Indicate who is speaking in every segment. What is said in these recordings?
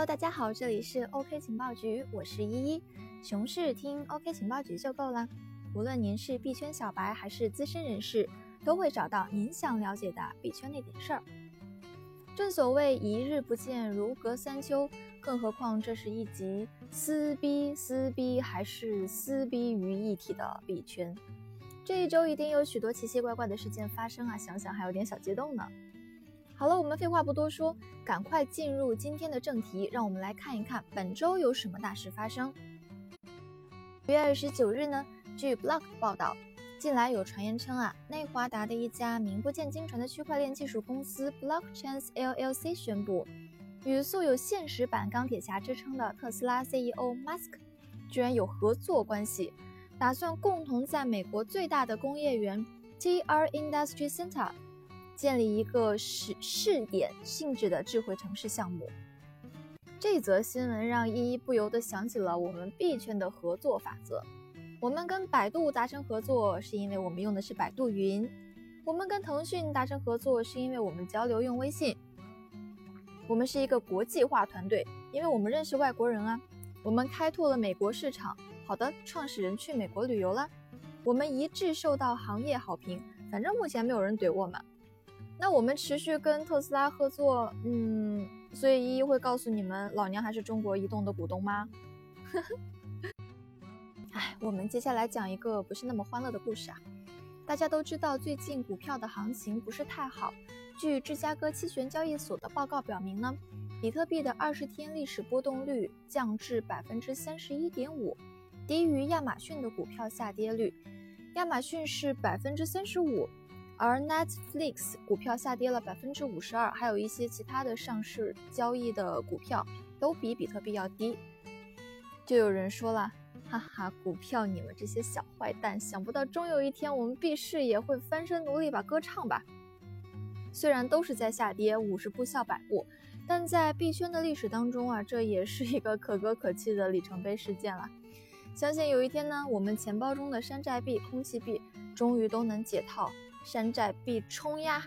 Speaker 1: Hello，大家好，这里是 OK 情报局，我是依依。熊市听 OK 情报局就够了，无论您是币圈小白还是资深人士，都会找到您想了解的币圈那点事儿。正所谓一日不见如隔三秋，更何况这是一集撕逼撕逼还是撕逼于一体的币圈。这一周一定有许多奇奇怪怪的事件发生啊，想想还有点小激动呢。好了，我们废话不多说，赶快进入今天的正题。让我们来看一看本周有什么大事发生。五月二十九日呢，据 Block 报道，近来有传言称啊，内华达的一家名不见经传的区块链技术公司 Blockchains LLC 宣布，与素有现实版钢铁侠之称的特斯拉 CEO Musk 居然有合作关系，打算共同在美国最大的工业园 TR Industry Center。建立一个试试点性质的智慧城市项目。这则新闻让依依不由得想起了我们币圈的合作法则。我们跟百度达成合作，是因为我们用的是百度云；我们跟腾讯达成合作，是因为我们交流用微信。我们是一个国际化团队，因为我们认识外国人啊。我们开拓了美国市场，好的，创始人去美国旅游了。我们一致受到行业好评，反正目前没有人怼我们。那我们持续跟特斯拉合作，嗯，所以依依会告诉你们，老娘还是中国移动的股东吗？呵呵。哎，我们接下来讲一个不是那么欢乐的故事啊。大家都知道，最近股票的行情不是太好。据芝加哥期权交易所的报告表明呢，比特币的二十天历史波动率降至百分之三十一点五，低于亚马逊的股票下跌率。亚马逊是百分之三十五。而 Netflix 股票下跌了百分之五十二，还有一些其他的上市交易的股票都比比特币要低。就有人说了，哈哈，股票你们这些小坏蛋，想不到终有一天我们币市也会翻身努力把歌唱吧。虽然都是在下跌，五十步笑百步，但在币圈的历史当中啊，这也是一个可歌可泣的里程碑事件了。相信有一天呢，我们钱包中的山寨币、空气币终于都能解套。山寨币冲呀！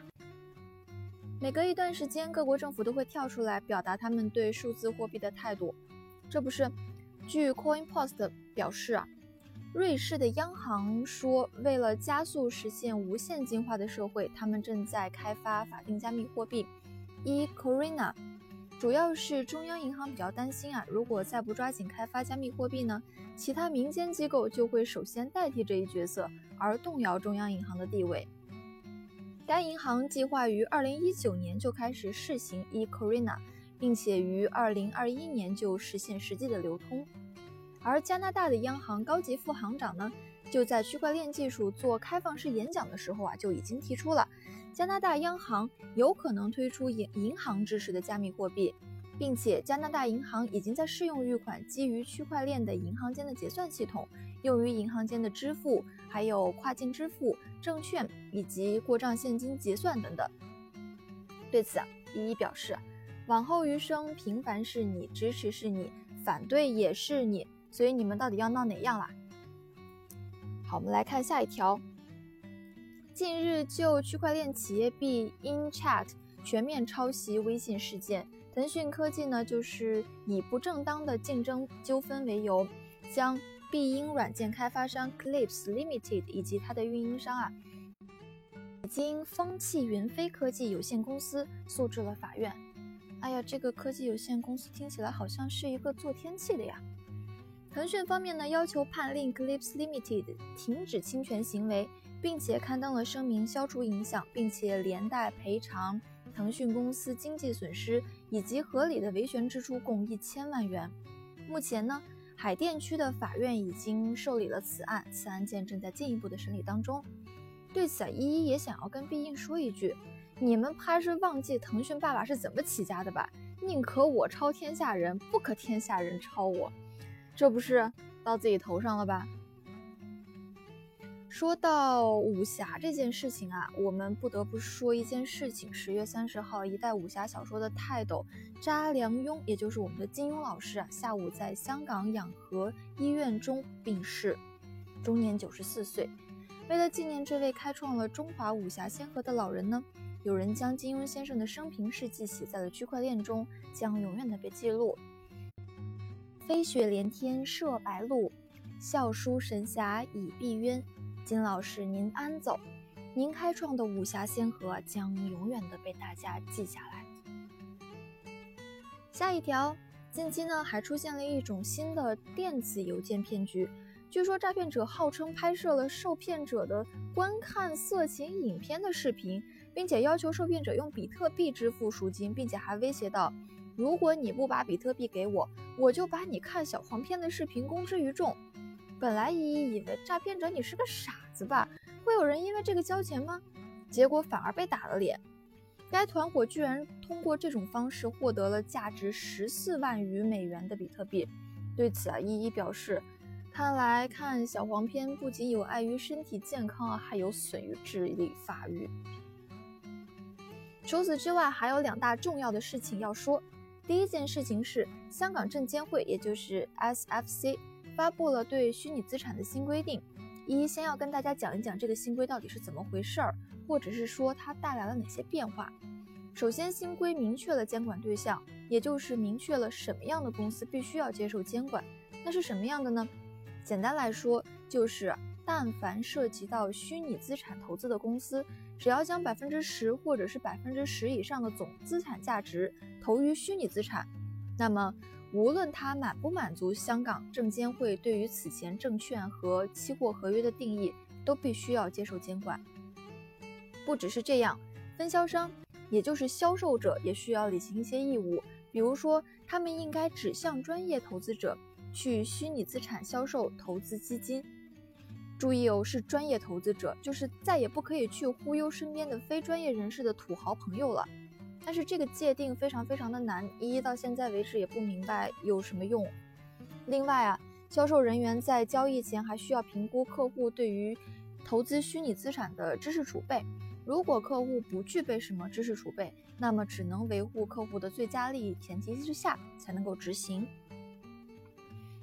Speaker 1: 每隔一段时间，各国政府都会跳出来表达他们对数字货币的态度。这不是？据 CoinPost 表示啊，瑞士的央行说，为了加速实现无现金化的社会，他们正在开发法定加密货币 eCorina。主要是中央银行比较担心啊，如果再不抓紧开发加密货币呢，其他民间机构就会首先代替这一角色，而动摇中央银行的地位。该银行计划于二零一九年就开始试行 eCorina，并且于二零二一年就实现实际的流通。而加拿大的央行高级副行长呢，就在区块链技术做开放式演讲的时候啊，就已经提出了加拿大央行有可能推出银银行支持的加密货币。并且，加拿大银行已经在试用一款基于区块链的银行间的结算系统，用于银行间的支付，还有跨境支付、证券以及过账现金结算等等。对此啊，一一表示，往后余生，平凡是你，支持是你，反对也是你，所以你们到底要闹哪样啦？好，我们来看下一条。近日，就区块链企业币 InChat 全面抄袭微信事件。腾讯科技呢，就是以不正当的竞争纠纷为由，将必应软件开发商 Clips Limited 以及它的运营商啊，已经风气云飞科技有限公司诉至了法院。哎呀，这个科技有限公司听起来好像是一个做天气的呀。腾讯方面呢，要求判令 Clips Limited 停止侵权行为，并且刊登了声明消除影响，并且连带赔偿。腾讯公司经济损失以及合理的维权支出共一千万元。目前呢，海淀区的法院已经受理了此案，此案件正在进一步的审理当中。对此啊，依依也想要跟毕应说一句：你们怕是忘记腾讯爸爸是怎么起家的吧？宁可我抄天下人，不可天下人抄我，这不是到自己头上了吧？说到武侠这件事情啊，我们不得不说一件事情。十月三十号，一代武侠小说的泰斗查良镛，也就是我们的金庸老师啊，下午在香港养和医院中病逝，终年九十四岁。为了纪念这位开创了中华武侠先河的老人呢，有人将金庸先生的生平事迹写在了区块链中，将永远的被记录。飞雪连天射白鹿，笑书神侠倚碧鸳。金老师您安走，您开创的武侠先河将永远的被大家记下来。下一条，近期呢还出现了一种新的电子邮件骗局。据说诈骗者号称拍摄了受骗者的观看色情影片的视频，并且要求受骗者用比特币支付赎金，并且还威胁到，如果你不把比特币给我，我就把你看小黄片的视频公之于众。本来依依以为诈骗者你是个傻子吧，会有人因为这个交钱吗？结果反而被打了脸。该团伙居然通过这种方式获得了价值十四万余美元的比特币。对此啊，依依表示。看来看小黄片不仅有碍于身体健康啊，还有损于智力发育。除此之外，还有两大重要的事情要说。第一件事情是，香港证监会，也就是 SFC，发布了对虚拟资产的新规定。一先要跟大家讲一讲这个新规到底是怎么回事儿，或者是说它带来了哪些变化。首先，新规明确了监管对象，也就是明确了什么样的公司必须要接受监管。那是什么样的呢？简单来说，就是但凡涉及到虚拟资产投资的公司，只要将百分之十或者是百分之十以上的总资产价值投于虚拟资产，那么无论它满不满足香港证监会对于此前证券和期货合约的定义，都必须要接受监管。不只是这样，分销商，也就是销售者，也需要履行一些义务，比如说，他们应该指向专业投资者。去虚拟资产销售投资基金，注意哦，是专业投资者，就是再也不可以去忽悠身边的非专业人士的土豪朋友了。但是这个界定非常非常的难，一到现在为止也不明白有什么用。另外啊，销售人员在交易前还需要评估客户对于投资虚拟资产的知识储备，如果客户不具备什么知识储备，那么只能维护客户的最佳利益前提之下才能够执行。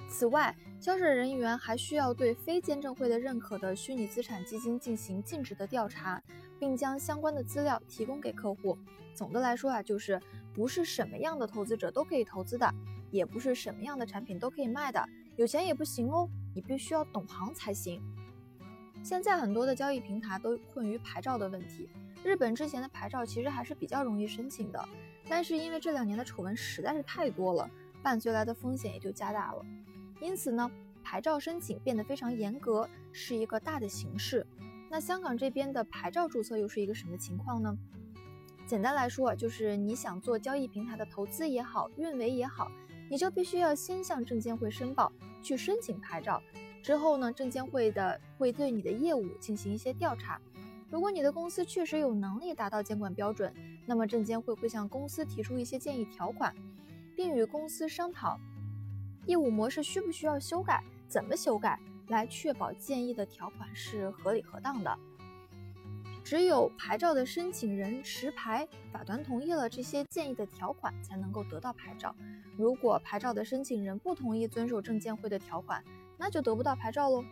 Speaker 1: 此外，销售人员还需要对非监证会的认可的虚拟资产基金进行尽职的调查，并将相关的资料提供给客户。总的来说啊，就是不是什么样的投资者都可以投资的，也不是什么样的产品都可以卖的，有钱也不行哦，你必须要懂行才行。现在很多的交易平台都困于牌照的问题，日本之前的牌照其实还是比较容易申请的，但是因为这两年的丑闻实在是太多了，伴随来的风险也就加大了。因此呢，牌照申请变得非常严格，是一个大的形势。那香港这边的牌照注册又是一个什么情况呢？简单来说，就是你想做交易平台的投资也好，运维也好，你就必须要先向证监会申报，去申请牌照。之后呢，证监会的会对你的业务进行一些调查。如果你的公司确实有能力达到监管标准，那么证监会会向公司提出一些建议条款，并与公司商讨。业务模式需不需要修改？怎么修改来确保建议的条款是合理合当的？只有牌照的申请人持牌，法团同意了这些建议的条款，才能够得到牌照。如果牌照的申请人不同意遵守证监会的条款，那就得不到牌照喽。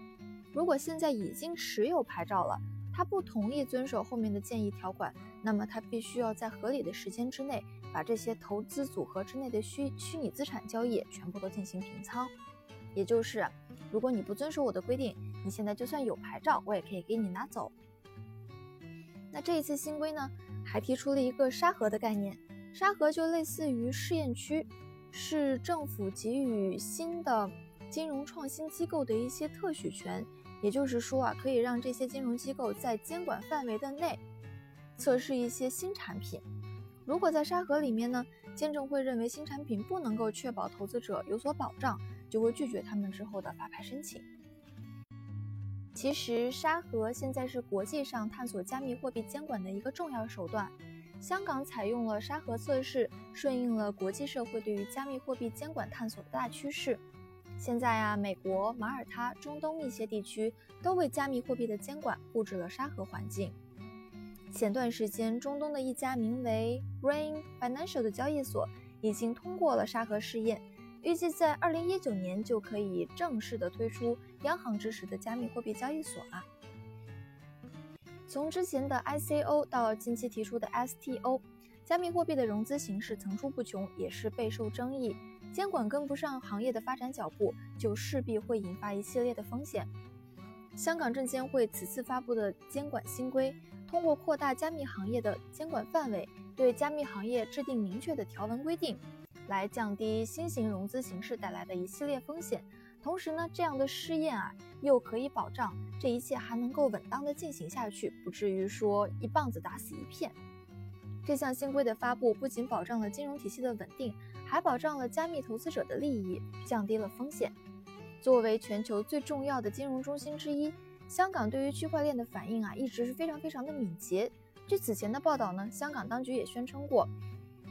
Speaker 1: 如果现在已经持有牌照了，他不同意遵守后面的建议条款，那么他必须要在合理的时间之内。把这些投资组合之内的虚虚拟资产交易全部都进行平仓，也就是，如果你不遵守我的规定，你现在就算有牌照，我也可以给你拿走。那这一次新规呢，还提出了一个沙盒的概念，沙盒就类似于试验区，是政府给予新的金融创新机构的一些特许权，也就是说啊，可以让这些金融机构在监管范围的内测试一些新产品。如果在沙盒里面呢，监证会认为新产品不能够确保投资者有所保障，就会拒绝他们之后的发牌申请。其实沙盒现在是国际上探索加密货币监管的一个重要手段。香港采用了沙盒测试，顺应了国际社会对于加密货币监管探索的大趋势。现在啊，美国、马耳他、中东一些地区都为加密货币的监管布置了沙盒环境。前段时间，中东的一家名为 Rain Financial 的交易所已经通过了沙盒试验，预计在二零一九年就可以正式的推出央行支持的加密货币交易所了。从之前的 ICO 到近期提出的 STO，加密货币的融资形式层出不穷，也是备受争议。监管跟不上行业的发展脚步，就势必会引发一系列的风险。香港证监会此次发布的监管新规，通过扩大加密行业的监管范围，对加密行业制定明确的条文规定，来降低新型融资形式带来的一系列风险。同时呢，这样的试验啊，又可以保障这一切还能够稳当的进行下去，不至于说一棒子打死一片。这项新规的发布不仅保障了金融体系的稳定，还保障了加密投资者的利益，降低了风险。作为全球最重要的金融中心之一，香港对于区块链的反应啊，一直是非常非常的敏捷。据此前的报道呢，香港当局也宣称过。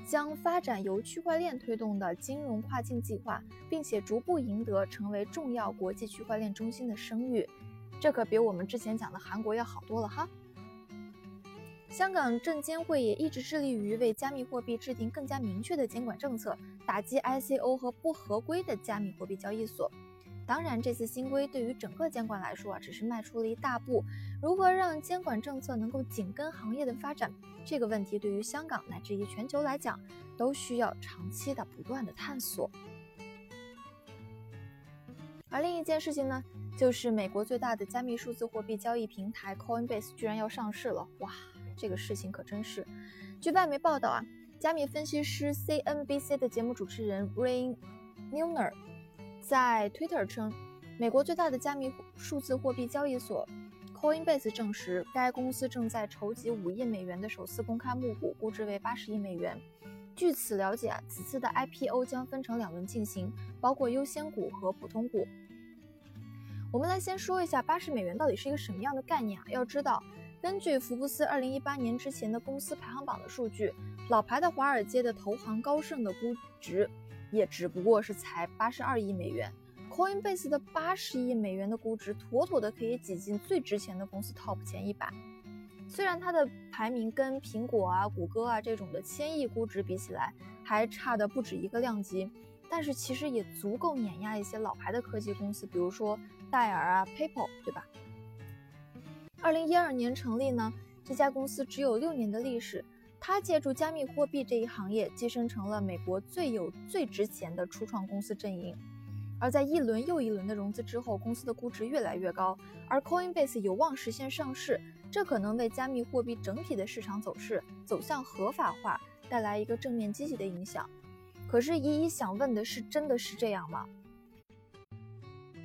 Speaker 1: 将发展由区块链推动的金融跨境计划，并且逐步赢得成为重要国际区块链中心的声誉，这可比我们之前讲的韩国要好多了哈。香港证监会也一直致力于为加密货币制定更加明确的监管政策，打击 ICO 和不合规的加密货币交易所。当然，这次新规对于整个监管来说啊，只是迈出了一大步。如何让监管政策能够紧跟行业的发展，这个问题对于香港乃至于全球来讲，都需要长期的不断的探索。而另一件事情呢，就是美国最大的加密数字货币交易平台 Coinbase 居然要上市了！哇，这个事情可真是。据外媒报道啊，加密分析师 CNBC 的节目主持人 Ray Neuner。在 Twitter 称，美国最大的加密数字货币交易所 Coinbase 证实，该公司正在筹集五亿美元的首次公开募股，估值为八十亿美元。据此了解，此次的 IPO 将分成两轮进行，包括优先股和普通股。我们来先说一下八十美元到底是一个什么样的概念啊？要知道，根据福布斯二零一八年之前的公司排行榜的数据，老牌的华尔街的投行高盛的估值。也只不过是才八十二亿美元，Coinbase 的八十亿美元的估值，妥妥的可以挤进最值钱的公司 Top 前一百。虽然它的排名跟苹果啊、谷歌啊这种的千亿估值比起来，还差的不止一个量级，但是其实也足够碾压一些老牌的科技公司，比如说戴尔啊、PayPal，对吧？二零一二年成立呢，这家公司只有六年的历史。他借助加密货币这一行业跻身成了美国最有最值钱的初创公司阵营，而在一轮又一轮的融资之后，公司的估值越来越高，而 Coinbase 有望实现上市，这可能为加密货币整体的市场走势走向合法化带来一个正面积极的影响。可是依依想问的是，真的是这样吗？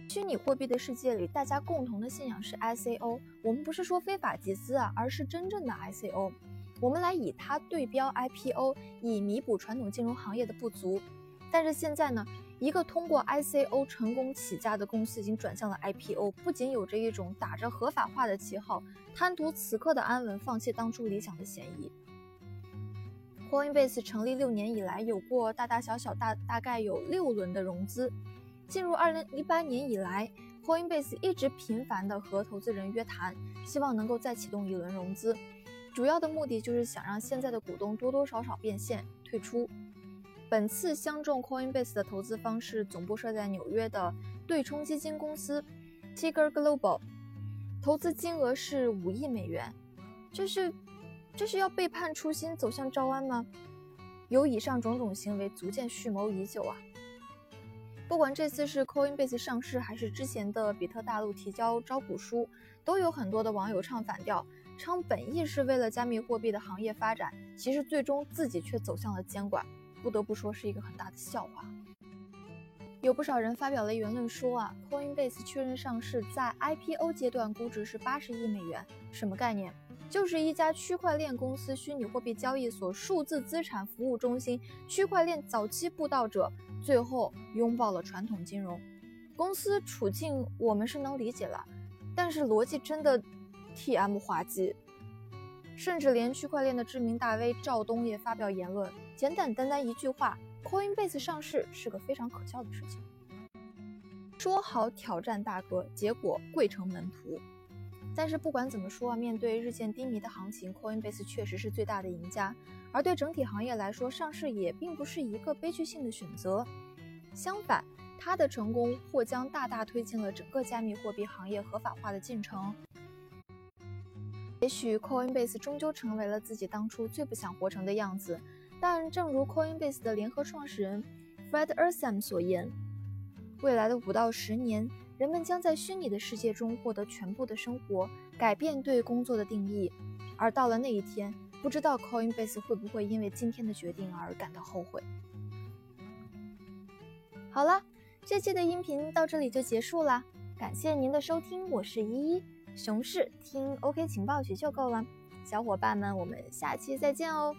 Speaker 1: 虚拟货币的世界里，大家共同的信仰是 ICO，我们不是说非法集资啊，而是真正的 ICO。我们来以它对标 IPO，以弥补传统金融行业的不足。但是现在呢，一个通过 ICO 成功起家的公司已经转向了 IPO，不仅有着一种打着合法化的旗号，贪图此刻的安稳，放弃当初理想的嫌疑。Coinbase 成立六年以来，有过大大小小大大概有六轮的融资。进入二零一八年以来，Coinbase 一直频繁的和投资人约谈，希望能够再启动一轮融资。主要的目的就是想让现在的股东多多少少变现退出。本次相中 Coinbase 的投资方是总部设在纽约的对冲基金公司 Tiger Global，投资金额是五亿美元。这是这是要背叛初心走向招安吗？有以上种种行为，足见蓄谋已久啊！不管这次是 Coinbase 上市，还是之前的比特大陆提交招股书，都有很多的网友唱反调。称本意是为了加密货币的行业发展，其实最终自己却走向了监管，不得不说是一个很大的笑话。有不少人发表了言论说啊，Coinbase 确认上市，在 IPO 阶段估值是八十亿美元，什么概念？就是一家区块链公司、虚拟货币交易所、数字资产服务中心、区块链早期布道者，最后拥抱了传统金融。公司处境我们是能理解了，但是逻辑真的。T.M. 滑稽，甚至连区块链的知名大 V 赵东也发表言论，简简单单一句话：Coinbase 上市是个非常可笑的事情。说好挑战大哥，结果跪成门徒。但是不管怎么说啊，面对日渐低迷的行情，Coinbase 确实是最大的赢家。而对整体行业来说，上市也并不是一个悲剧性的选择。相反，它的成功或将大大推进了整个加密货币行业合法化的进程。也许 Coinbase 终究成为了自己当初最不想活成的样子，但正如 Coinbase 的联合创始人 Fred Ersam 所言，未来的五到十年，人们将在虚拟的世界中获得全部的生活，改变对工作的定义。而到了那一天，不知道 Coinbase 会不会因为今天的决定而感到后悔。好了，这期的音频到这里就结束了，感谢您的收听，我是依依。熊市听 OK 情报局就够了，小伙伴们，我们下期再见哦。